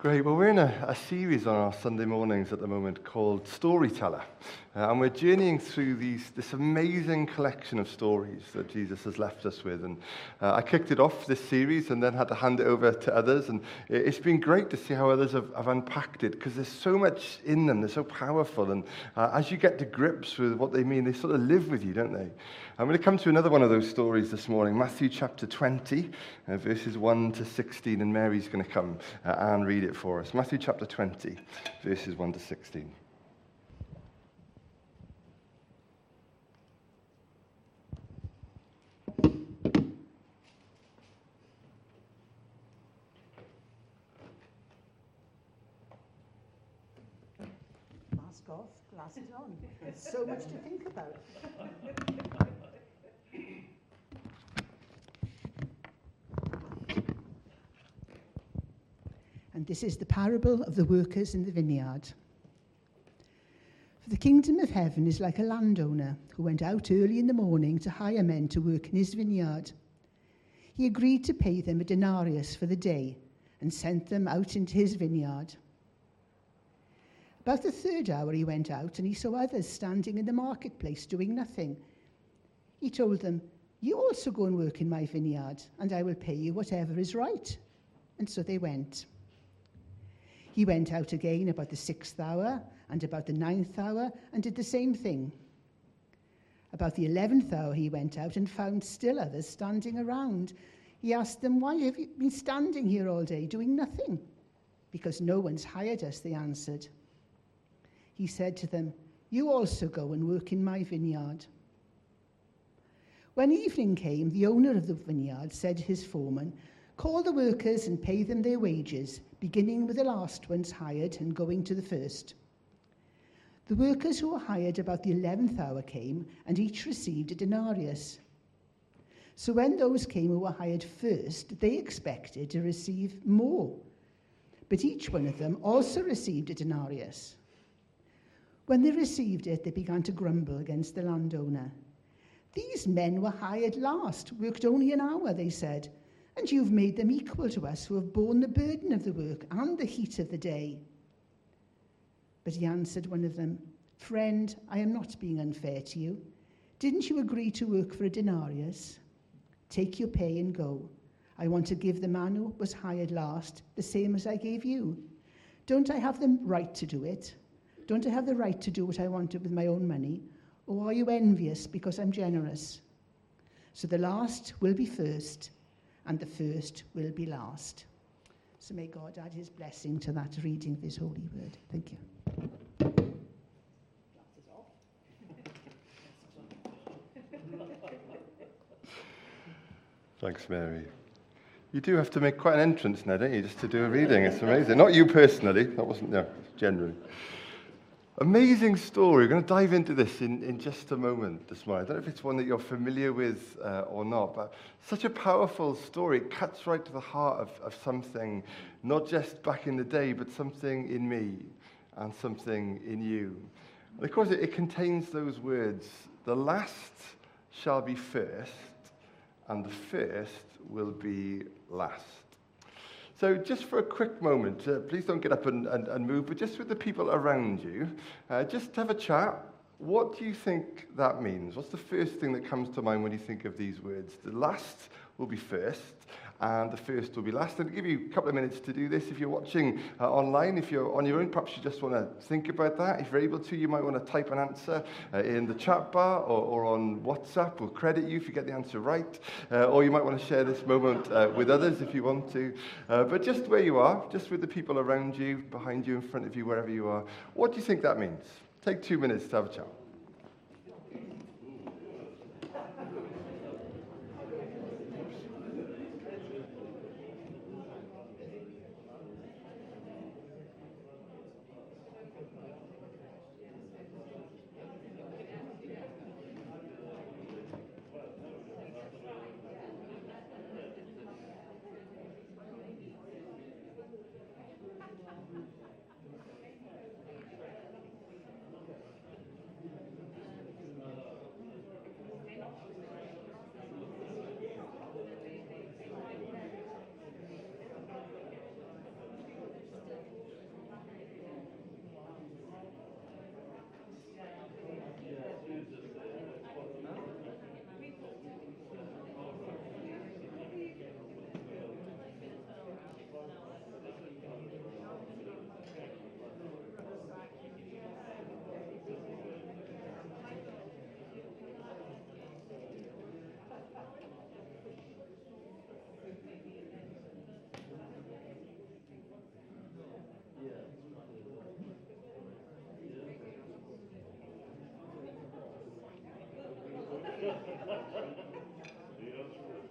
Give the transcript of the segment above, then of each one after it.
Great. Well, we're in a, a, series on our Sunday mornings at the moment called Storyteller. Uh, and we're journeying through these, this amazing collection of stories that Jesus has left us with. And uh, I kicked it off, this series, and then had to hand it over to others. And it's been great to see how others have, have unpacked it because there's so much in them. They're so powerful. And uh, as you get to grips with what they mean, they sort of live with you, don't they? I'm going to come to another one of those stories this morning, Matthew chapter 20, uh, verses 1 to 16, and Mary's going to come uh, and read it for us. Matthew chapter 20, verses 1 to 16. Mask off, glasses on. There's so much to think about. This is the parable of the workers in the vineyard. For the kingdom of heaven is like a landowner who went out early in the morning to hire men to work in his vineyard. He agreed to pay them a denarius for the day and sent them out into his vineyard. About the third hour he went out and he saw others standing in the marketplace doing nothing. He told them, You also go and work in my vineyard, and I will pay you whatever is right. And so they went. He went out again about the sixth hour and about the ninth hour and did the same thing. About the eleventh hour, he went out and found still others standing around. He asked them, Why have you been standing here all day doing nothing? Because no one's hired us, they answered. He said to them, You also go and work in my vineyard. When evening came, the owner of the vineyard said to his foreman, Call the workers and pay them their wages, beginning with the last ones hired and going to the first. The workers who were hired about the eleventh hour came, and each received a denarius. So when those came who were hired first, they expected to receive more. But each one of them also received a denarius. When they received it, they began to grumble against the landowner. These men were hired last, worked only an hour, they said and you've made them equal to us who have borne the burden of the work and the heat of the day. But he answered one of them, Friend, I am not being unfair to you. Didn't you agree to work for a denarius? Take your pay and go. I want to give the man who was hired last the same as I gave you. Don't I have the right to do it? Don't I have the right to do what I wanted with my own money? Or are you envious because I'm generous? So the last will be first and the first will be last. So may God add his blessing to that reading of his holy word. Thank you. Thanks, Mary. You do have to make quite an entrance now, don't you, just to do a reading? It's amazing. Not you personally, that wasn't, no, generally. Amazing story. We're going to dive into this in, in just a moment this morning. I don't know if it's one that you're familiar with uh, or not, but such a powerful story. It cuts right to the heart of, of something, not just back in the day, but something in me and something in you. And of course, it, it contains those words the last shall be first, and the first will be last. So, just for a quick moment, uh, please don't get up and, and, and, move, but just with the people around you, uh, just have a chat. What do you think that means? What's the first thing that comes to mind when you think of these words? The last will be first, and the first will be last. I'll give you a couple of minutes to do this. If you're watching uh, online, if you're on your own, perhaps you just want to think about that. If you're able to, you might want to type an answer uh, in the chat bar or, or, on WhatsApp. We'll credit you if you get the answer right. Uh, or you might want to share this moment uh, with others if you want to. Uh, but just where you are, just with the people around you, behind you, in front of you, wherever you are, what do you think that means? Take two minutes to have a chat. 네, 이런 식으로.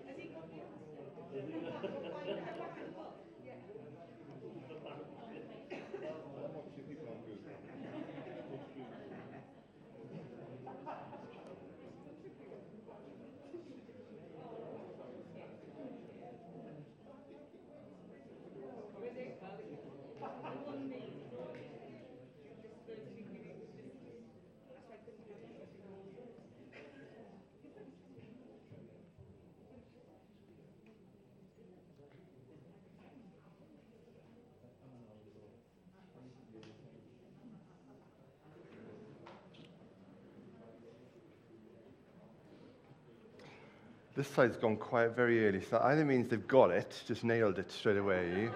This side's gone quiet very early, so that either means they've got it, just nailed it straight away,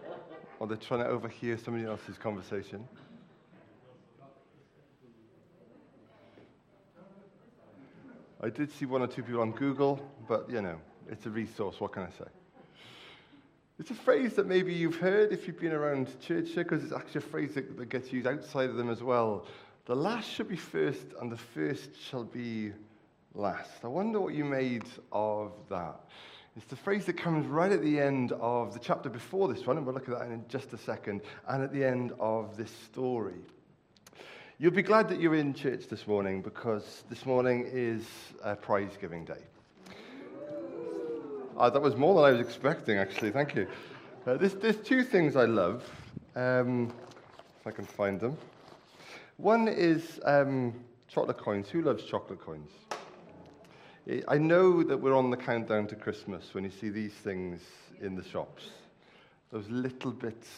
or they're trying to overhear somebody else's conversation. I did see one or two people on Google, but you know, it's a resource. What can I say? It's a phrase that maybe you've heard if you've been around church because it's actually a phrase that, that gets used outside of them as well. The last shall be first, and the first shall be last. I wonder what you made of that. It's the phrase that comes right at the end of the chapter before this one, and we'll look at that in just a second, and at the end of this story. You'll be glad that you're in church this morning because this morning is a prize giving day. Uh, that was more than I was expecting, actually. Thank you. Uh, there's, there's two things I love, um, if I can find them. One is um, chocolate coins. Who loves chocolate coins? I know that we're on the countdown to Christmas when you see these things in the shops. Those little bits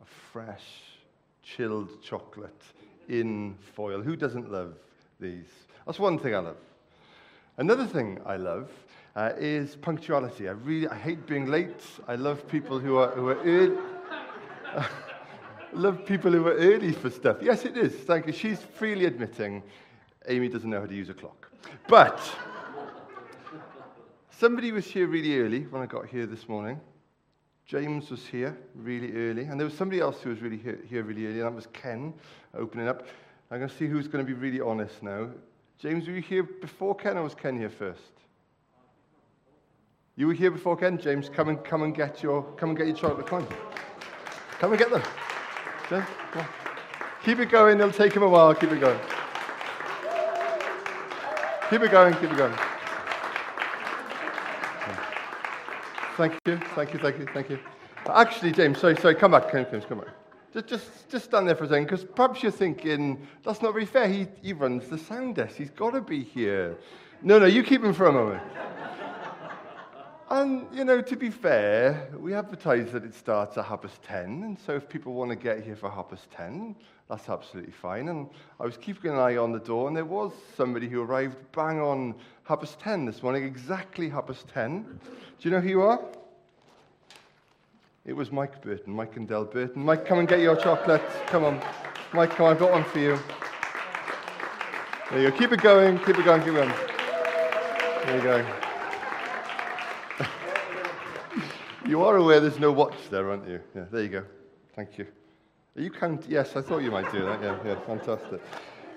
of fresh, chilled chocolate in foil. Who doesn't love these? That's one thing I love. Another thing I love uh, is punctuality. I really I hate being late. I love people who are, who are early. love people who are early for stuff. Yes, it is. Thank you. She's freely admitting Amy doesn't know how to use a clock. But Somebody was here really early when I got here this morning. James was here really early, and there was somebody else who was really here, here really early, and that was Ken opening up. I'm going to see who's going to be really honest now. James, were you here before Ken, or was Ken here first? You were here before Ken, James. Come and come and get your come and get your chocolate coin. Come and get them. James, keep it going. It'll take him a while. Keep it going. Keep it going. Keep it going. Thank you, thank you, thank you, thank you. Actually, James, sorry, sorry, come back, James, come back. Just, just, just stand there for a second, because perhaps you're thinking, that's not very fair. He, he runs the sound desk. He's got to be here. No, no, you keep him for a moment. and, you know, to be fair, we advertise that it starts at half past 10, and so if people want to get here for half past 10, that's absolutely fine. And I was keeping an eye on the door, and there was somebody who arrived bang on half past 10 this morning, exactly half past 10. Do you know who you are? It was Mike Burton, Mike and Del Burton. Mike, come and get your chocolate. Come on. Mike, come on, I've got one for you. There you go. Keep it going, keep it going, keep it going. There you go. you are aware there's no watch there, aren't you? Yeah, there you go. Thank you. Are you count? Yes, I thought you might do that. Yeah, yeah, fantastic.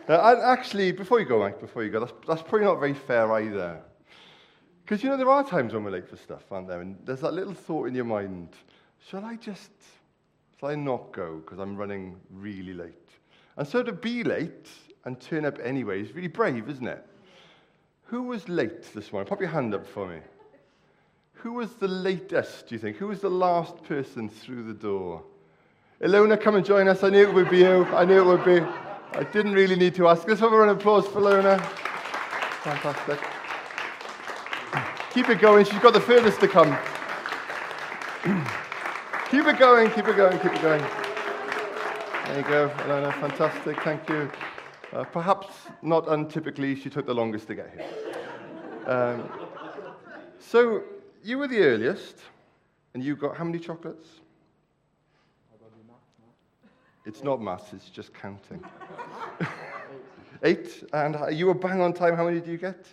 Uh, actually, before you go, Mike, before you go, that's, that's probably not very fair either. Because, you know, there are times when we're late for stuff, aren't there? And there's that little thought in your mind, shall I just, shall I not go because I'm running really late? And so to be late and turn up anyway is really brave, isn't it? Who was late this morning? Pop your hand up for me. Who was the latest, do you think? Who was the last person through the door? Ilona, come and join us. I knew it would be you. I knew it would be. I didn't really need to ask. Let's have a round of applause for Ilona. Fantastic. Keep it going. She's got the furthest to come. keep it going, keep it going, keep it going. There you go, Ilona. Fantastic. Thank you. Uh, perhaps not untypically, she took the longest to get here. Um, so, you were the earliest, and you got how many chocolates? It's not maths, it's just counting. Eight. And you were bang on time. How many did you get?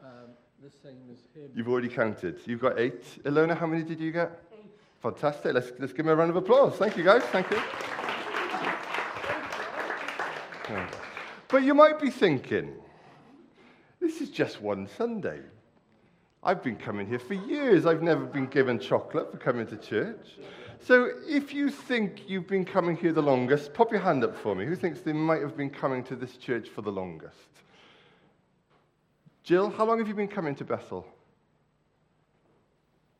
Um, the same as him. You've already counted. You've got eight. Ilona, how many did you get? Eight. Fantastic. Let's, let's give him a round of applause. Thank you, guys. Thank you. But you might be thinking, this is just one Sunday. I've been coming here for years. I've never been given chocolate for coming to church. So if you think you've been coming here the longest, pop your hand up for me. Who thinks they might have been coming to this church for the longest? Jill, how long have you been coming to Bethel?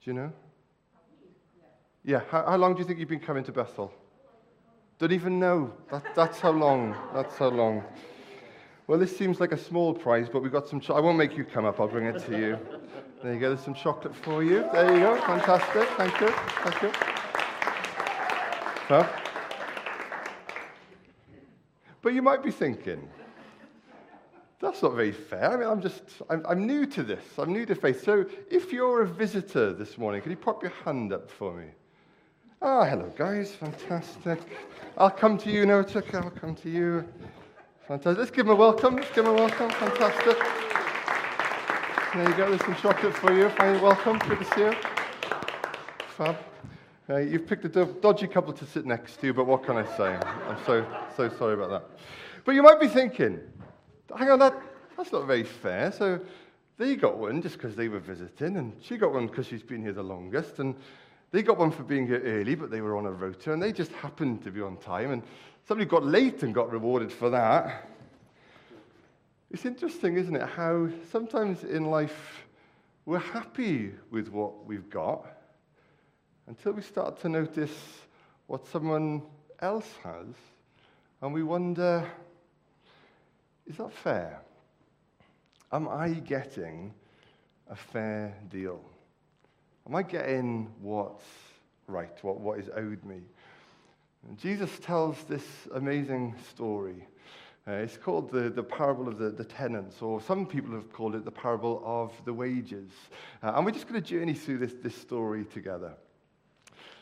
Do you know? Yeah, how, how long do you think you've been coming to Bethel? Don't even know. That, that's how long. That's how long. Well, this seems like a small prize, but we've got some. Cho- I won't make you come up. I'll bring it to you. There you go. There's some chocolate for you. There you go. Fantastic. Thank you. Thank you. Huh? But you might be thinking, that's not very fair. I mean, I'm just, I'm, I'm new to this. I'm new to faith. So if you're a visitor this morning, could you pop your hand up for me? Ah, oh, hello, guys. Fantastic. I'll come to you. No, it's. I'll come to you. Fantastic. Let's give them a welcome. Let's give them a welcome. Fantastic. There you go. There's some chocolate for you. Welcome. Good to see you. Fab. Uh, you've picked a dodgy couple to sit next to but what can I say? I'm so, so sorry about that. But you might be thinking, hang on, that, that's not very fair. So they got one just because they were visiting, and she got one because she's been here the longest, and they got one for being here early, but they were on a rota, and they just happened to be on time, and somebody got late and got rewarded for that. It's interesting, isn't it, how sometimes in life we're happy with what we've got until we start to notice what someone else has, and we wonder, is that fair? Am I getting a fair deal? Am I getting what's right, what, what is owed me? And Jesus tells this amazing story. Uh, it's called the, the parable of the, the tenants, or some people have called it the parable of the wages. Uh, and we're just going to journey through this, this story together.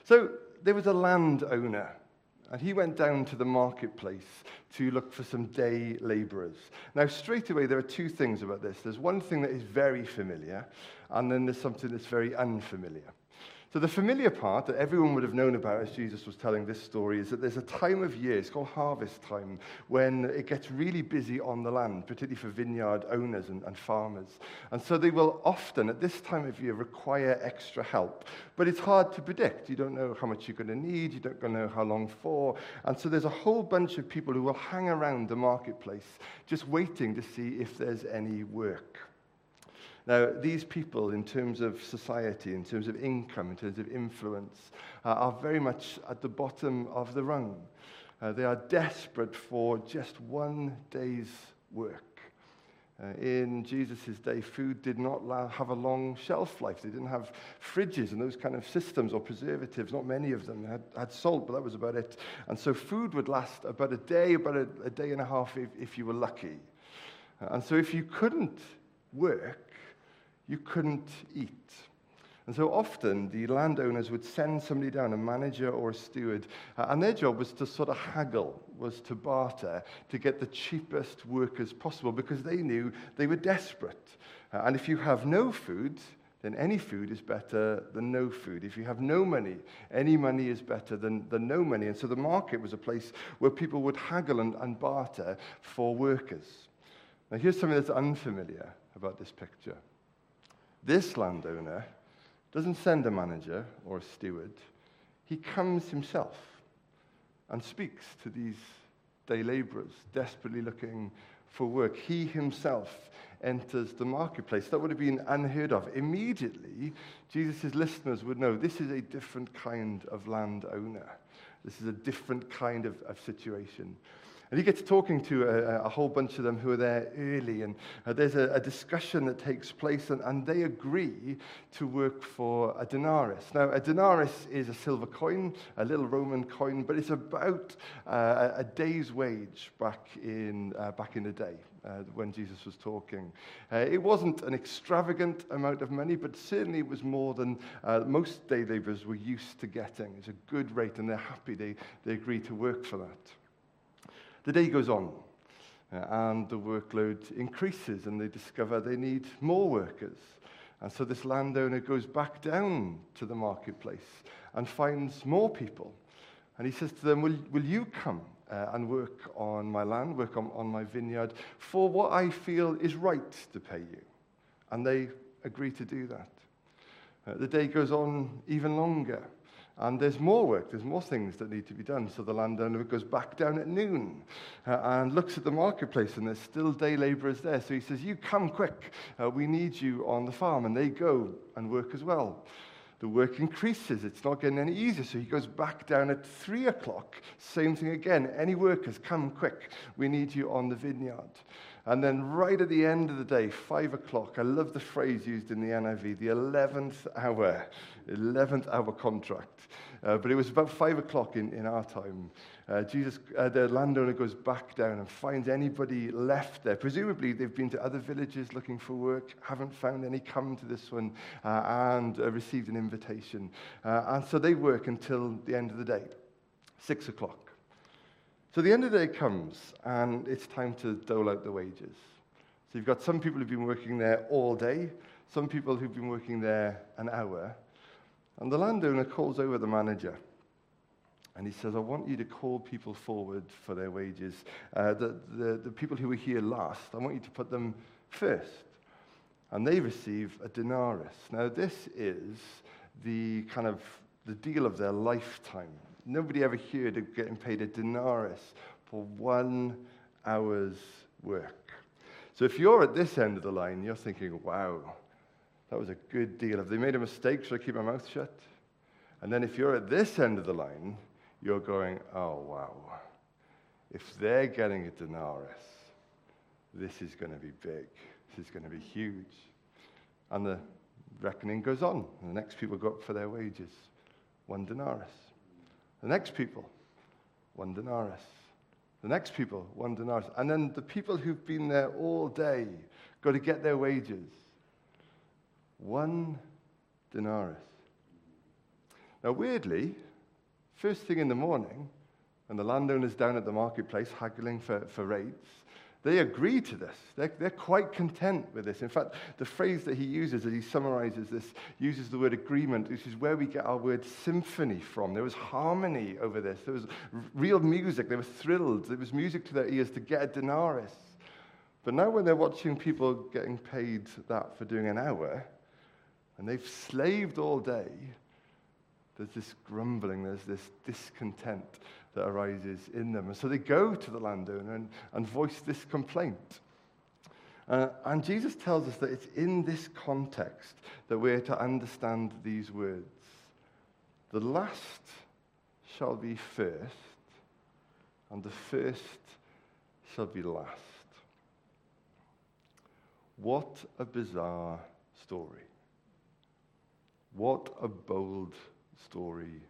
So there was a landowner, and he went down to the marketplace to look for some day laborers. Now, straight away, there are two things about this. There's one thing that is very familiar, and then there's something that's very unfamiliar. So, the familiar part that everyone would have known about as Jesus was telling this story is that there's a time of year, it's called harvest time, when it gets really busy on the land, particularly for vineyard owners and, and farmers. And so they will often, at this time of year, require extra help. But it's hard to predict. You don't know how much you're going to need, you don't know how long for. And so there's a whole bunch of people who will hang around the marketplace just waiting to see if there's any work. Now, these people, in terms of society, in terms of income, in terms of influence, uh, are very much at the bottom of the rung. Uh, they are desperate for just one day's work. Uh, in Jesus' day, food did not have a long shelf life. They didn't have fridges and those kind of systems or preservatives. Not many of them had, had salt, but that was about it. And so food would last about a day, about a, a day and a half if, if you were lucky. Uh, and so if you couldn't work, you couldn't eat. And so often the landowners would send somebody down, a manager or a steward, uh, and their job was to sort of haggle, was to barter to get the cheapest workers possible because they knew they were desperate. Uh, and if you have no food, then any food is better than no food. If you have no money, any money is better than, than no money. And so the market was a place where people would haggle and, and barter for workers. Now, here's something that's unfamiliar about this picture. This landowner doesn't send a manager or a steward, he comes himself and speaks to these day laborers desperately looking for work. He himself enters the marketplace. That would have been unheard of. Immediately, Jesus' listeners would know this is a different kind of landowner. This is a different kind of, of situation. And he gets talking to a, a, whole bunch of them who are there early, and uh, there's a, a, discussion that takes place, and, and they agree to work for a denarius. Now, a denarius is a silver coin, a little Roman coin, but it's about uh, a day's wage back in, uh, back in the day. Uh, when Jesus was talking. Uh, it wasn't an extravagant amount of money, but certainly it was more than uh, most day laborers were used to getting. It's a good rate, and they're happy they, they agree to work for that. The day goes on uh, and the workload increases and they discover they need more workers. And so this landowner goes back down to the marketplace and finds more people. And he says to them, Will, will you come uh, and work on my land, work on, on my vineyard, for what I feel is right to pay you? And they agree to do that. Uh, the day goes on even longer. And there's more work, there's more things that need to be done. So the landowner goes back down at noon uh, and looks at the marketplace, and there's still day laborers there. So he says, You come quick, uh, we need you on the farm. And they go and work as well. The work increases, it's not getting any easier. So he goes back down at three o'clock. Same thing again. Any workers, come quick, we need you on the vineyard. And then, right at the end of the day, five o'clock, I love the phrase used in the NIV, the 11th hour, 11th hour contract. uh, but it was about five o'clock in, in our time. Uh, Jesus, uh, the landowner goes back down and finds anybody left there. Presumably, they've been to other villages looking for work, haven't found any, come to this one, uh, and uh, received an invitation. Uh, and so they work until the end of the day, six o'clock. So the end of the day comes, and it's time to dole out the wages. So you've got some people who've been working there all day, some people who've been working there an hour, and the landowner calls over the manager. And he says, I want you to call people forward for their wages. Uh, the, the, the people who were here last, I want you to put them first. And they receive a denarius. Now, this is the kind of the deal of their lifetime. Nobody ever heard of getting paid a denarius for one hour's work. So if you're at this end of the line, you're thinking, wow, that was a good deal. Have they made a mistake? Should I keep my mouth shut? And then if you're at this end of the line, you're going, oh, wow. If they're getting a denarius, this is going to be big. This is going to be huge. And the reckoning goes on. And the next people go up for their wages one denarius. The next people, one denarius. The next people, one denarius. And then the people who've been there all day go to get their wages. One denarius. Now, weirdly, first thing in the morning, when the landowner's down at the marketplace haggling for, for rates, they agree to this. They're, they're quite content with this. In fact, the phrase that he uses as he summarizes this uses the word agreement, which is where we get our word symphony from. There was harmony over this. There was real music. They were thrilled. It was music to their ears to get a denarius. But now, when they're watching people getting paid that for doing an hour, and they've slaved all day, there's this grumbling, there's this discontent that arises in them. And so they go to the landowner and, and voice this complaint. Uh, and Jesus tells us that it's in this context that we're to understand these words. The last shall be first, and the first shall be last. What a bizarre story. What a bold story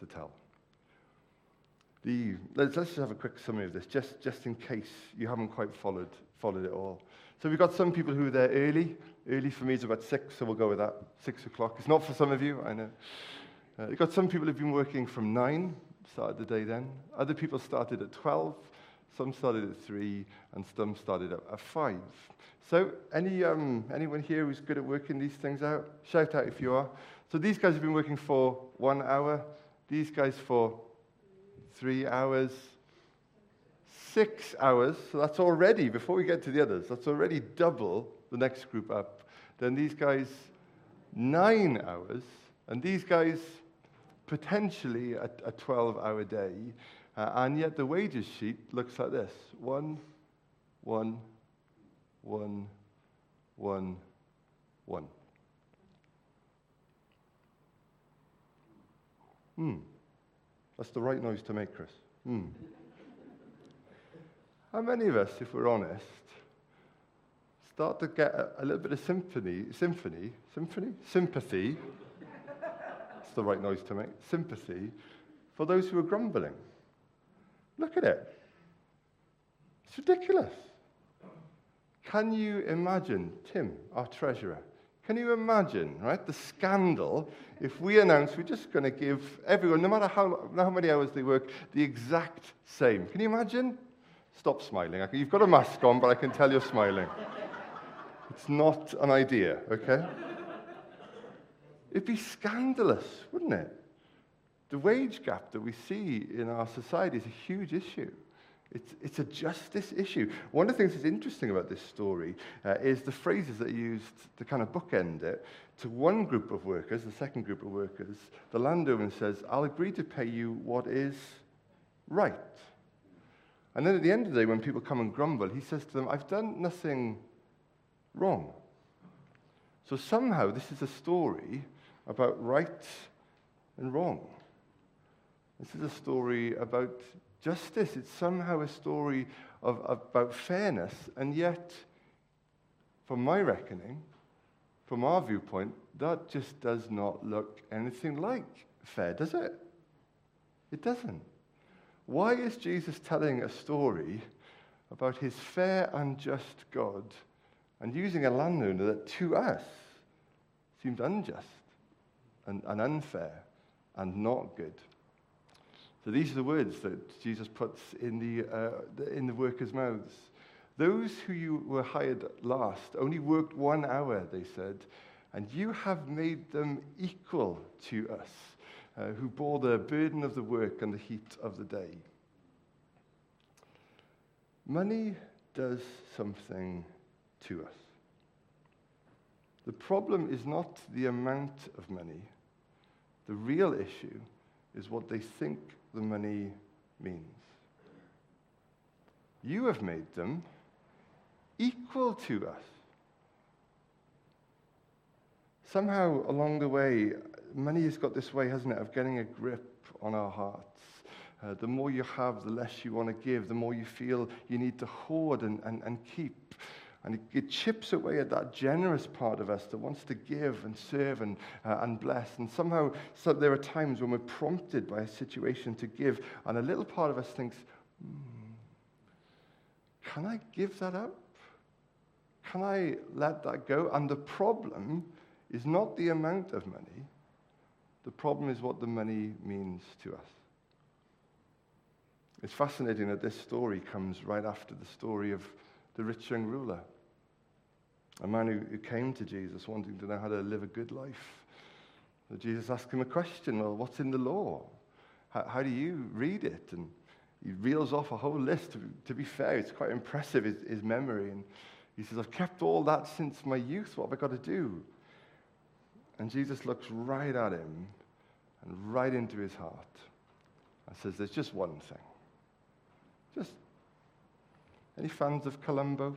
to tell. The, let's, let's just have a quick summary of this, just, just in case you haven't quite followed, followed it all. So we've got some people who are there early. Early for me is about six, so we'll go with that. Six o'clock. It's not for some of you, I know. Uh, we've got some people who've been working from nine, started the day then. Other people started at 12, some started at three, and some started at, at five. So any, um, anyone here who's good at working these things out? Shout out if you are. So these guys have been working for one hour, these guys for three hours, six hours. So that's already, before we get to the others, that's already double the next group up. Then these guys, nine hours. And these guys, potentially a, a 12 hour day. Uh, and yet the wages sheet looks like this one, one, one, one, one. Hmm. That's the right noise to make, Chris. Hmm. How many of us, if we're honest, start to get a, a little bit of symphony, symphony, symphony, sympathy? That's the right noise to make. Sympathy for those who are grumbling. Look at it. It's ridiculous. Can you imagine Tim, our treasurer, can you imagine, right, the scandal if we announce we're just going to give everyone, no matter how, how many hours they work, the exact same? Can you imagine? Stop smiling. You've got a mask on, but I can tell you're smiling. It's not an idea, okay? It'd be scandalous, wouldn't it? The wage gap that we see in our society is a huge issue. It's, it's a justice issue. One of the things that's interesting about this story uh, is the phrases that are used to kind of bookend it. To one group of workers, the second group of workers, the landowner says, I'll agree to pay you what is right. And then at the end of the day, when people come and grumble, he says to them, I've done nothing wrong. So somehow this is a story about right and wrong. This is a story about justice. It's somehow a story of, about fairness, and yet, from my reckoning, from our viewpoint, that just does not look anything like fair, does it? It doesn't. Why is Jesus telling a story about his fair and just God and using a landowner that to us seemed unjust and, and unfair and not good? So these are the words that Jesus puts in the, uh, in the workers' mouths. Those who you were hired last only worked one hour, they said, and you have made them equal to us, uh, who bore the burden of the work and the heat of the day. Money does something to us. The problem is not the amount of money. The real issue is what they think the money means. You have made them equal to us. Somehow along the way, money has got this way, hasn't it, of getting a grip on our hearts. Uh, the more you have, the less you want to give, the more you feel you need to hoard and, and, and keep. And it, it, chips away at that generous part of us that wants to give and serve and, uh, and bless. And somehow, so there are times when we're prompted by a situation to give, and a little part of us thinks, hmm, can I give that up? Can I let that go? And the problem is not the amount of money, the problem is what the money means to us. It's fascinating that this story comes right after the story of the rich young ruler, a man who, who came to Jesus wanting to know how to live a good life. Jesus asked him a question well, what's in the law? How, how, do you read it? And he reels off a whole list. To, to be fair, it's quite impressive, his, his memory. And he says, I've kept all that since my youth. What have I got to do? And Jesus looks right at him and right into his heart and says, There's just one thing. Just any fans of Columbo? Do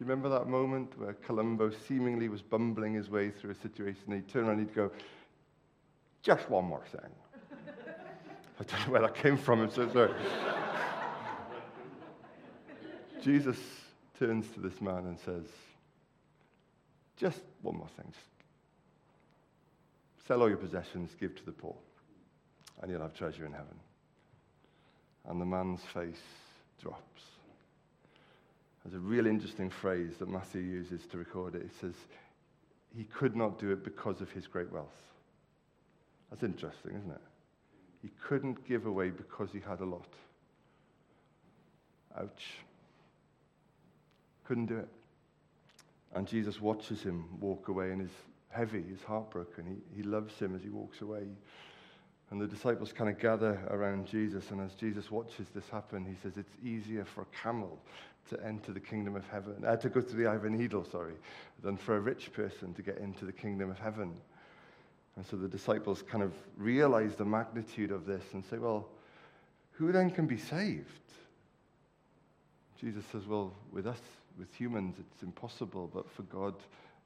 you remember that moment where Columbo seemingly was bumbling his way through a situation? And he'd turn around and he'd go, Just one more thing. I don't know where that came from. I'm so sorry. Jesus turns to this man and says, Just one more thing. Just sell all your possessions, give to the poor, and you'll have treasure in heaven. And the man's face drops. There's a real interesting phrase that Matthew uses to record it. It says, He could not do it because of his great wealth. That's interesting, isn't it? He couldn't give away because he had a lot. Ouch. Couldn't do it. And Jesus watches him walk away and is heavy, he's heartbroken. He, he loves him as he walks away. And the disciples kind of gather around Jesus, and as Jesus watches this happen, he says, It's easier for a camel to enter the kingdom of heaven, uh, to go through the eye of a needle, sorry, than for a rich person to get into the kingdom of heaven. And so the disciples kind of realize the magnitude of this and say, Well, who then can be saved? Jesus says, Well, with us, with humans, it's impossible, but for God,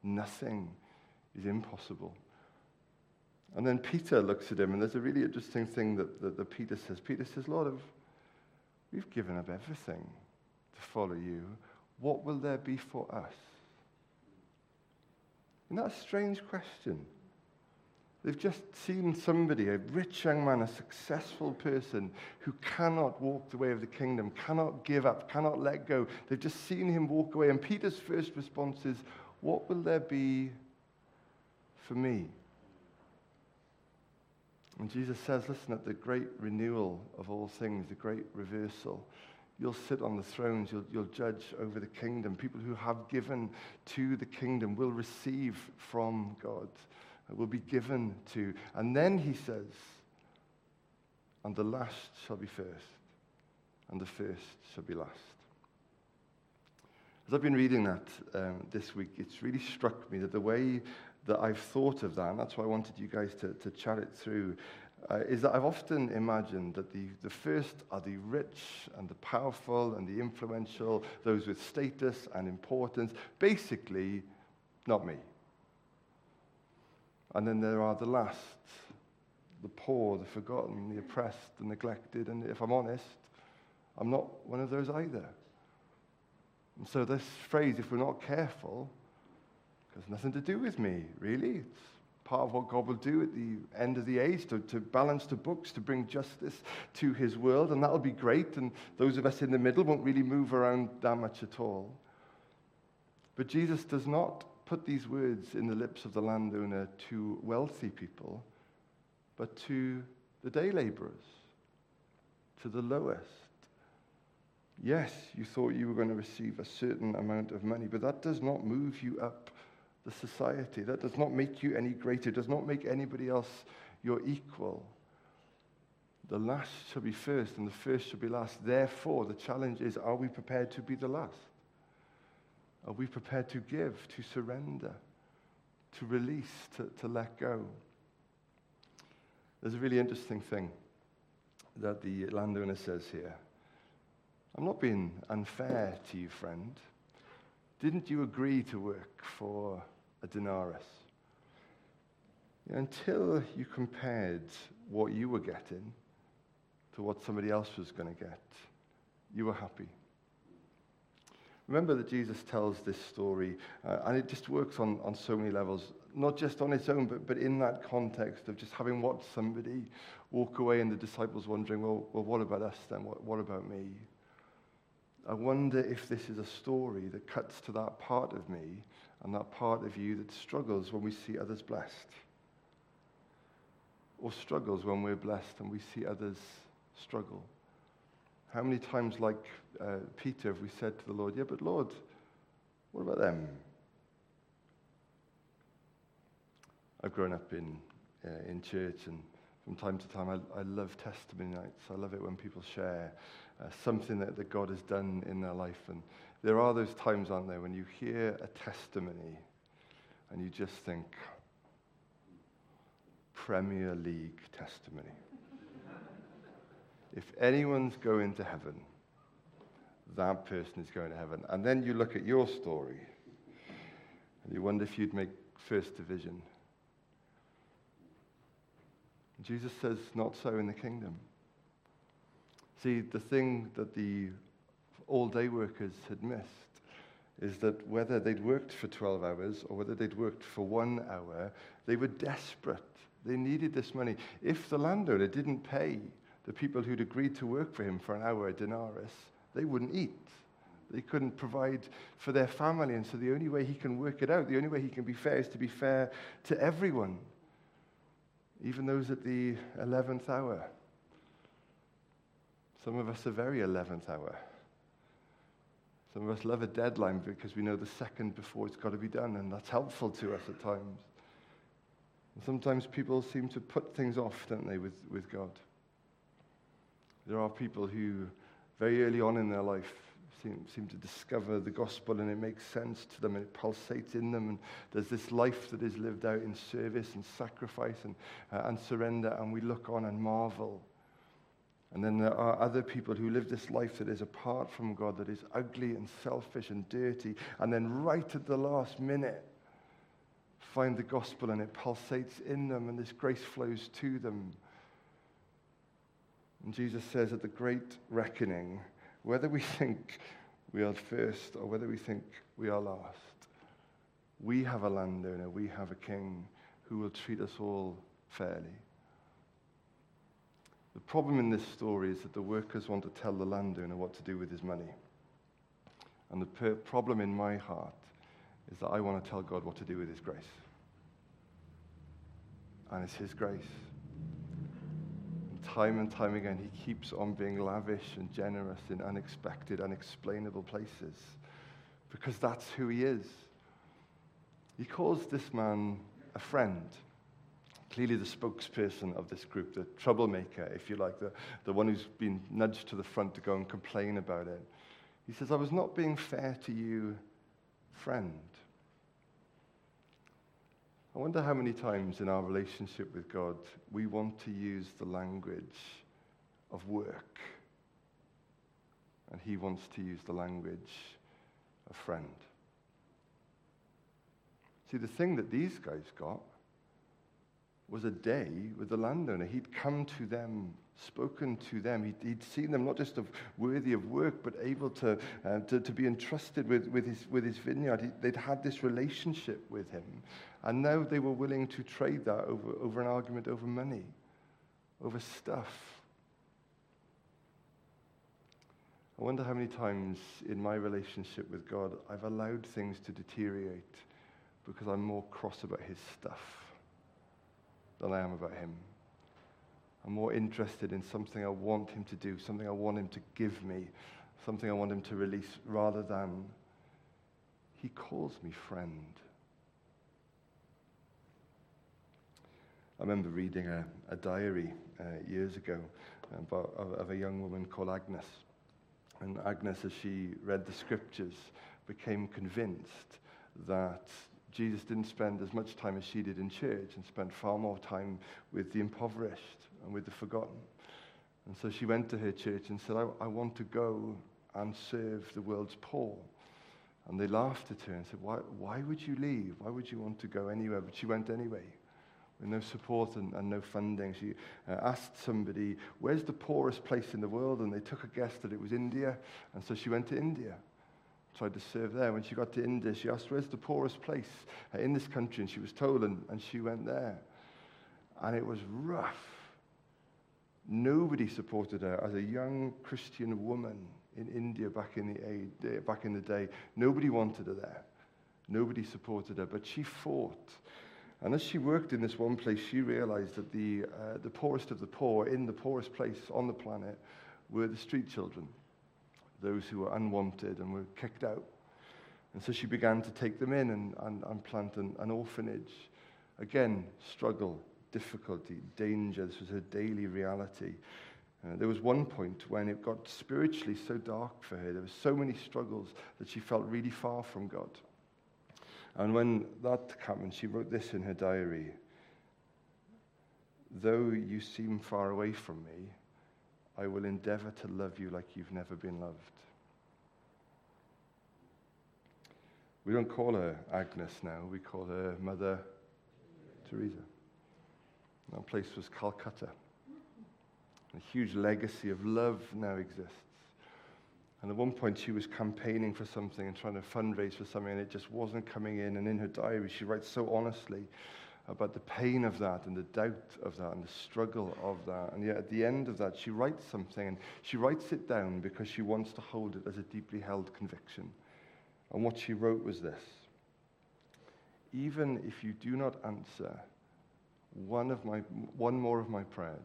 nothing is impossible. And then Peter looks at him, and there's a really interesting thing that, that, that Peter says. Peter says, Lord, we've given up everything to follow you. What will there be for us? Isn't that a strange question? They've just seen somebody, a rich young man, a successful person who cannot walk the way of the kingdom, cannot give up, cannot let go. They've just seen him walk away. And Peter's first response is, What will there be for me? And Jesus says, listen, at the great renewal of all things, the great reversal, you'll sit on the thrones, you'll, you'll judge over the kingdom. People who have given to the kingdom will receive from God, will be given to. And then he says, and the last shall be first, and the first shall be last. As I've been reading that um, this week, it's really struck me that the way that I've thought of that, and that's why I wanted you guys to, to chat it through, uh, is that I've often imagined that the, the first are the rich and the powerful and the influential, those with status and importance, basically, not me. And then there are the last, the poor, the forgotten, the oppressed, the neglected, and if I'm honest, I'm not one of those either. And so, this phrase, if we're not careful, has nothing to do with me, really. It's part of what God will do at the end of the age to, to balance the books, to bring justice to his world, and that'll be great. And those of us in the middle won't really move around that much at all. But Jesus does not put these words in the lips of the landowner to wealthy people, but to the day laborers, to the lowest. Yes, you thought you were going to receive a certain amount of money, but that does not move you up the society. That does not make you any greater, does not make anybody else your equal. The last shall be first, and the first shall be last. Therefore, the challenge is are we prepared to be the last? Are we prepared to give, to surrender, to release, to, to let go? There's a really interesting thing that the landowner says here. I'm not being unfair to you, friend. Didn't you agree to work for a denarius? Until you compared what you were getting to what somebody else was going to get, you were happy. Remember that Jesus tells this story, uh, and it just works on, on so many levels, not just on its own, but, but in that context of just having watched somebody walk away and the disciples wondering, well, well what about us then? What, what about me? I wonder if this is a story that cuts to that part of me and that part of you that struggles when we see others blessed. Or struggles when we're blessed and we see others struggle. How many times, like uh, Peter, have we said to the Lord, Yeah, but Lord, what about them? I've grown up in, uh, in church, and from time to time, I, I love testimony nights. I love it when people share uh, something that, that God has done in their life. And there are those times, aren't there, when you hear a testimony and you just think, Premier League testimony. if anyone's going to heaven, that person is going to heaven. And then you look at your story and you wonder if you'd make first division. Jesus says, not so in the kingdom. See, the thing that the all day workers had missed is that whether they'd worked for 12 hours or whether they'd worked for one hour, they were desperate. They needed this money. If the landowner didn't pay the people who'd agreed to work for him for an hour a denarius, they wouldn't eat. They couldn't provide for their family. And so the only way he can work it out, the only way he can be fair, is to be fair to everyone, even those at the 11th hour. Some of us are very 11th hour. Some of us love a deadline because we know the second before it's got to be done, and that's helpful to us at times. And sometimes people seem to put things off, don't they, with, with God. There are people who, very early on in their life, seem, seem to discover the gospel and it makes sense to them and it pulsates in them. And there's this life that is lived out in service and sacrifice and, uh, and surrender, and we look on and marvel. And then there are other people who live this life that is apart from God, that is ugly and selfish and dirty, and then right at the last minute, find the gospel and it pulsates in them, and this grace flows to them. And Jesus says at the great reckoning, whether we think we are first or whether we think we are last, we have a landowner, we have a king who will treat us all fairly. The problem in this story is that the workers want to tell the landowner what to do with his money. And the per- problem in my heart is that I want to tell God what to do with his grace. And it's his grace. And time and time again, he keeps on being lavish and generous in unexpected, unexplainable places because that's who he is. He calls this man a friend clearly the spokesperson of this group, the troublemaker, if you like, the, the one who's been nudged to the front to go and complain about it. He says, I was not being fair to you, friend. I wonder how many times in our relationship with God we want to use the language of work, and He wants to use the language of friend. See, the thing that these guys got was a day with the landowner. He'd come to them spoken to them. He'd, he'd seen them not just of worthy of work, but able to, uh, to, to, be entrusted with, with, his, with his vineyard. He, they'd had this relationship with him. And now they were willing to trade that over, over an argument over money, over stuff. I wonder how many times in my relationship with God I've allowed things to deteriorate because I'm more cross about his stuff than I am about him. I'm more interested in something I want him to do, something I want him to give me, something I want him to release, rather than he calls me friend. I remember reading a, a diary uh, years ago about, of, of a young woman called Agnes. And Agnes, as she read the scriptures, became convinced that Jesus didn't spend as much time as she did in church and spent far more time with the impoverished and with the forgotten. And so she went to her church and said, I, I want to go and serve the world's poor. And they laughed at her and said, why, why would you leave? Why would you want to go anywhere? But she went anyway with no support and, and no funding. She uh, asked somebody, Where's the poorest place in the world? And they took a guess that it was India. And so she went to India, tried to serve there. When she got to India, she asked, Where's the poorest place uh, in this country? And she was told, and, and she went there. And it was rough. Nobody supported her as a young Christian woman in India back in the, back in the day. Nobody wanted her there. Nobody supported her, but she fought. And as she worked in this one place, she realized that the, uh, the poorest of the poor in the poorest place on the planet were the street children, those who were unwanted and were kicked out. And so she began to take them in and, and, and plant an, an orphanage. Again, struggle, difficulty, danger. This was her daily reality. Uh, there was one point when it got spiritually so dark for her. There were so many struggles that she felt really far from God. And when that happened, she wrote this in her diary Though you seem far away from me, I will endeavor to love you like you've never been loved. We don't call her Agnes now, we call her Mother Teresa. That place was Calcutta. A huge legacy of love now exists. And at one point, she was campaigning for something and trying to fundraise for something, and it just wasn't coming in. And in her diary, she writes so honestly about the pain of that and the doubt of that and the struggle of that. And yet, at the end of that, she writes something, and she writes it down because she wants to hold it as a deeply held conviction. And what she wrote was this Even if you do not answer one, of my, one more of my prayers,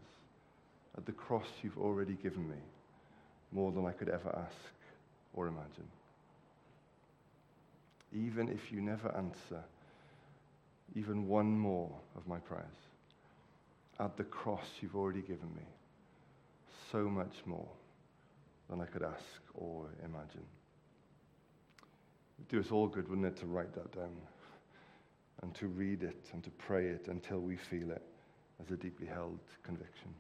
at the cross you've already given me more than I could ever ask or imagine. Even if you never answer even one more of my prayers, at the cross you've already given me so much more than I could ask or imagine. It'd do us all good, wouldn't it, to write that down and to read it and to pray it until we feel it as a deeply held conviction.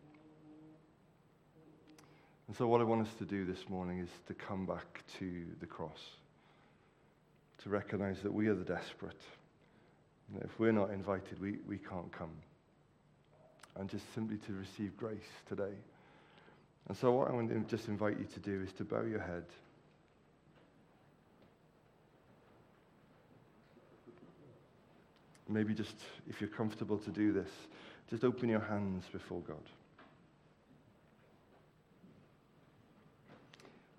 And so, what I want us to do this morning is to come back to the cross, to recognize that we are the desperate. And if we're not invited, we, we can't come. And just simply to receive grace today. And so, what I want to just invite you to do is to bow your head. Maybe just, if you're comfortable to do this, just open your hands before God.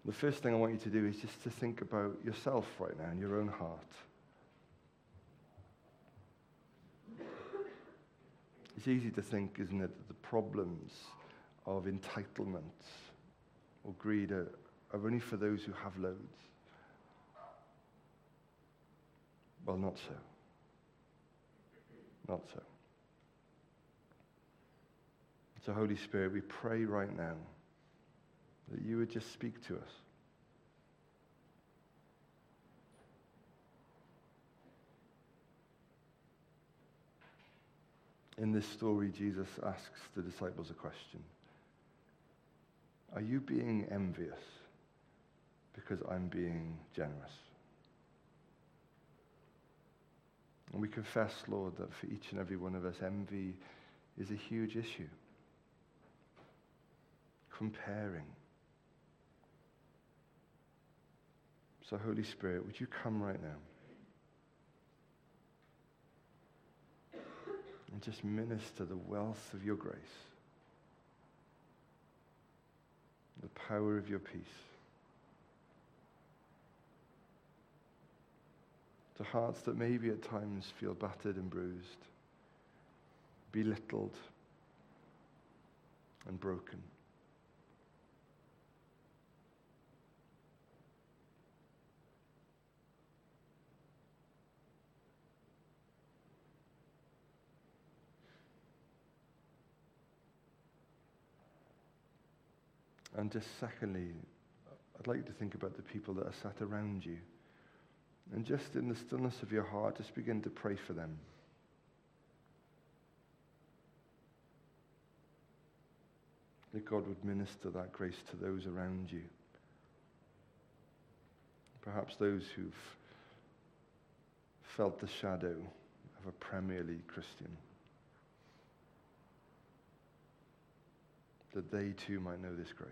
The first thing I want you to do is just to think about yourself right now in your own heart. It's easy to think, isn't it, that the problems of entitlement or greed are, are only for those who have loads. Well, not so. Not so. So, Holy Spirit, we pray right now that you would just speak to us. In this story, Jesus asks the disciples a question Are you being envious because I'm being generous? And we confess, Lord, that for each and every one of us, envy is a huge issue. comparing. So, Holy Spirit, would you come right now? Just minister the wealth of your grace, the power of your peace. To hearts that maybe at times feel battered and bruised, belittled and broken. And just secondly, I'd like you to think about the people that are sat around you. And just in the stillness of your heart, just begin to pray for them. That God would minister that grace to those around you. Perhaps those who've felt the shadow of a Premier League Christian. That they too might know this grace.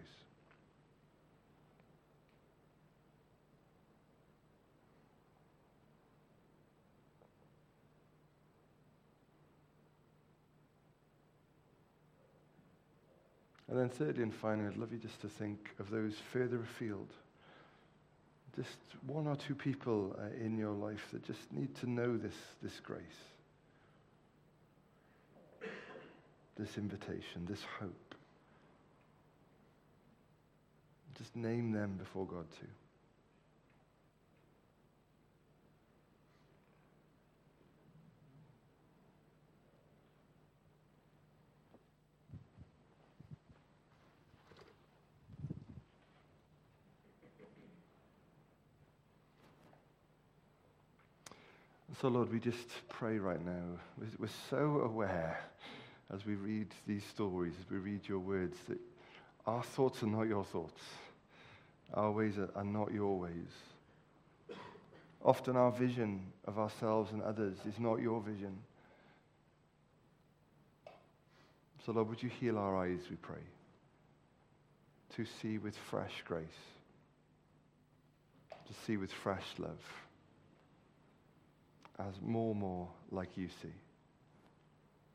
And then, thirdly and finally, I'd love you just to think of those further afield. Just one or two people uh, in your life that just need to know this, this grace, this invitation, this hope. Just name them before God, too. So, Lord, we just pray right now. We're so aware as we read these stories, as we read your words, that our thoughts are not your thoughts, our ways are not your ways. Often, our vision of ourselves and others is not your vision. So, Lord, would you heal our eyes, we pray, to see with fresh grace, to see with fresh love as more and more like you see.